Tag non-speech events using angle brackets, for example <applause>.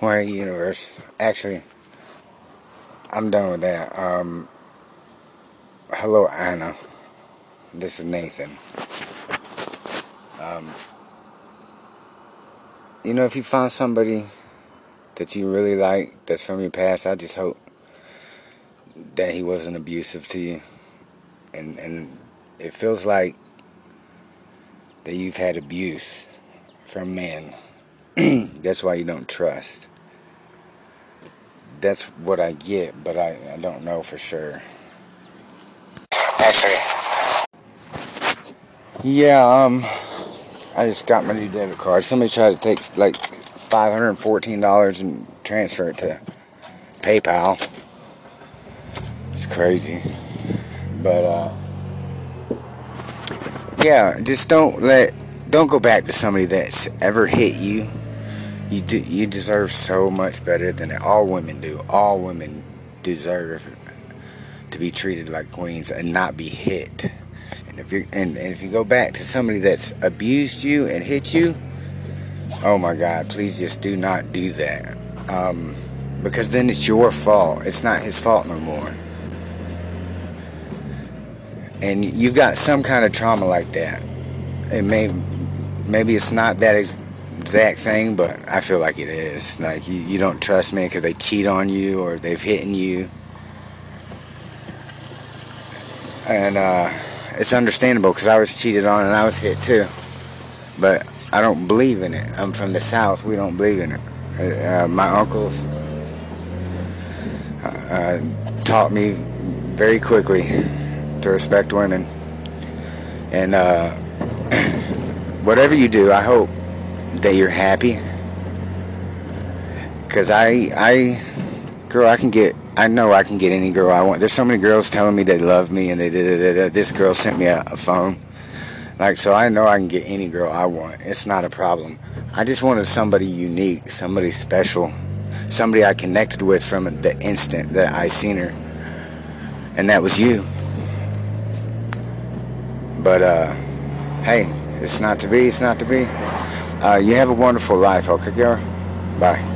Wayne Universe. Actually, I'm done with that. Um, hello, Anna. This is Nathan. Um, you know, if you find somebody that you really like that's from your past, I just hope that he wasn't abusive to you. And, and it feels like that you've had abuse from men. <clears throat> That's why you don't trust. That's what I get, but I, I don't know for sure. Actually, yeah, um, I just got my new debit card. Somebody tried to take like $514 and transfer it to PayPal. It's crazy. But, uh, yeah, just don't let, don't go back to somebody that's ever hit you you do, you deserve so much better than it. all women do. All women deserve to be treated like queens and not be hit. And if you and, and if you go back to somebody that's abused you and hit you, oh my God, please just do not do that. Um, because then it's your fault. It's not his fault no more. And you've got some kind of trauma like that. It may maybe it's not that ex- exact thing, but I feel like it is. Like you, you don't trust me because they cheat on you or they've hit you. And uh, it's understandable because I was cheated on and I was hit too. But I don't believe in it. I'm from the South. We don't believe in it. Uh, uh my uncles uh, taught me very quickly to respect women. And uh, <clears throat> whatever you do, I hope that you're happy. Cause I, I, girl, I can get, I know I can get any girl I want. There's so many girls telling me they love me and they did This girl sent me a, a phone. Like, so I know I can get any girl I want. It's not a problem. I just wanted somebody unique, somebody special, somebody I connected with from the instant that I seen her. And that was you. But, uh, hey, it's not to be, it's not to be. Uh, you have a wonderful life, okay, girl? Bye.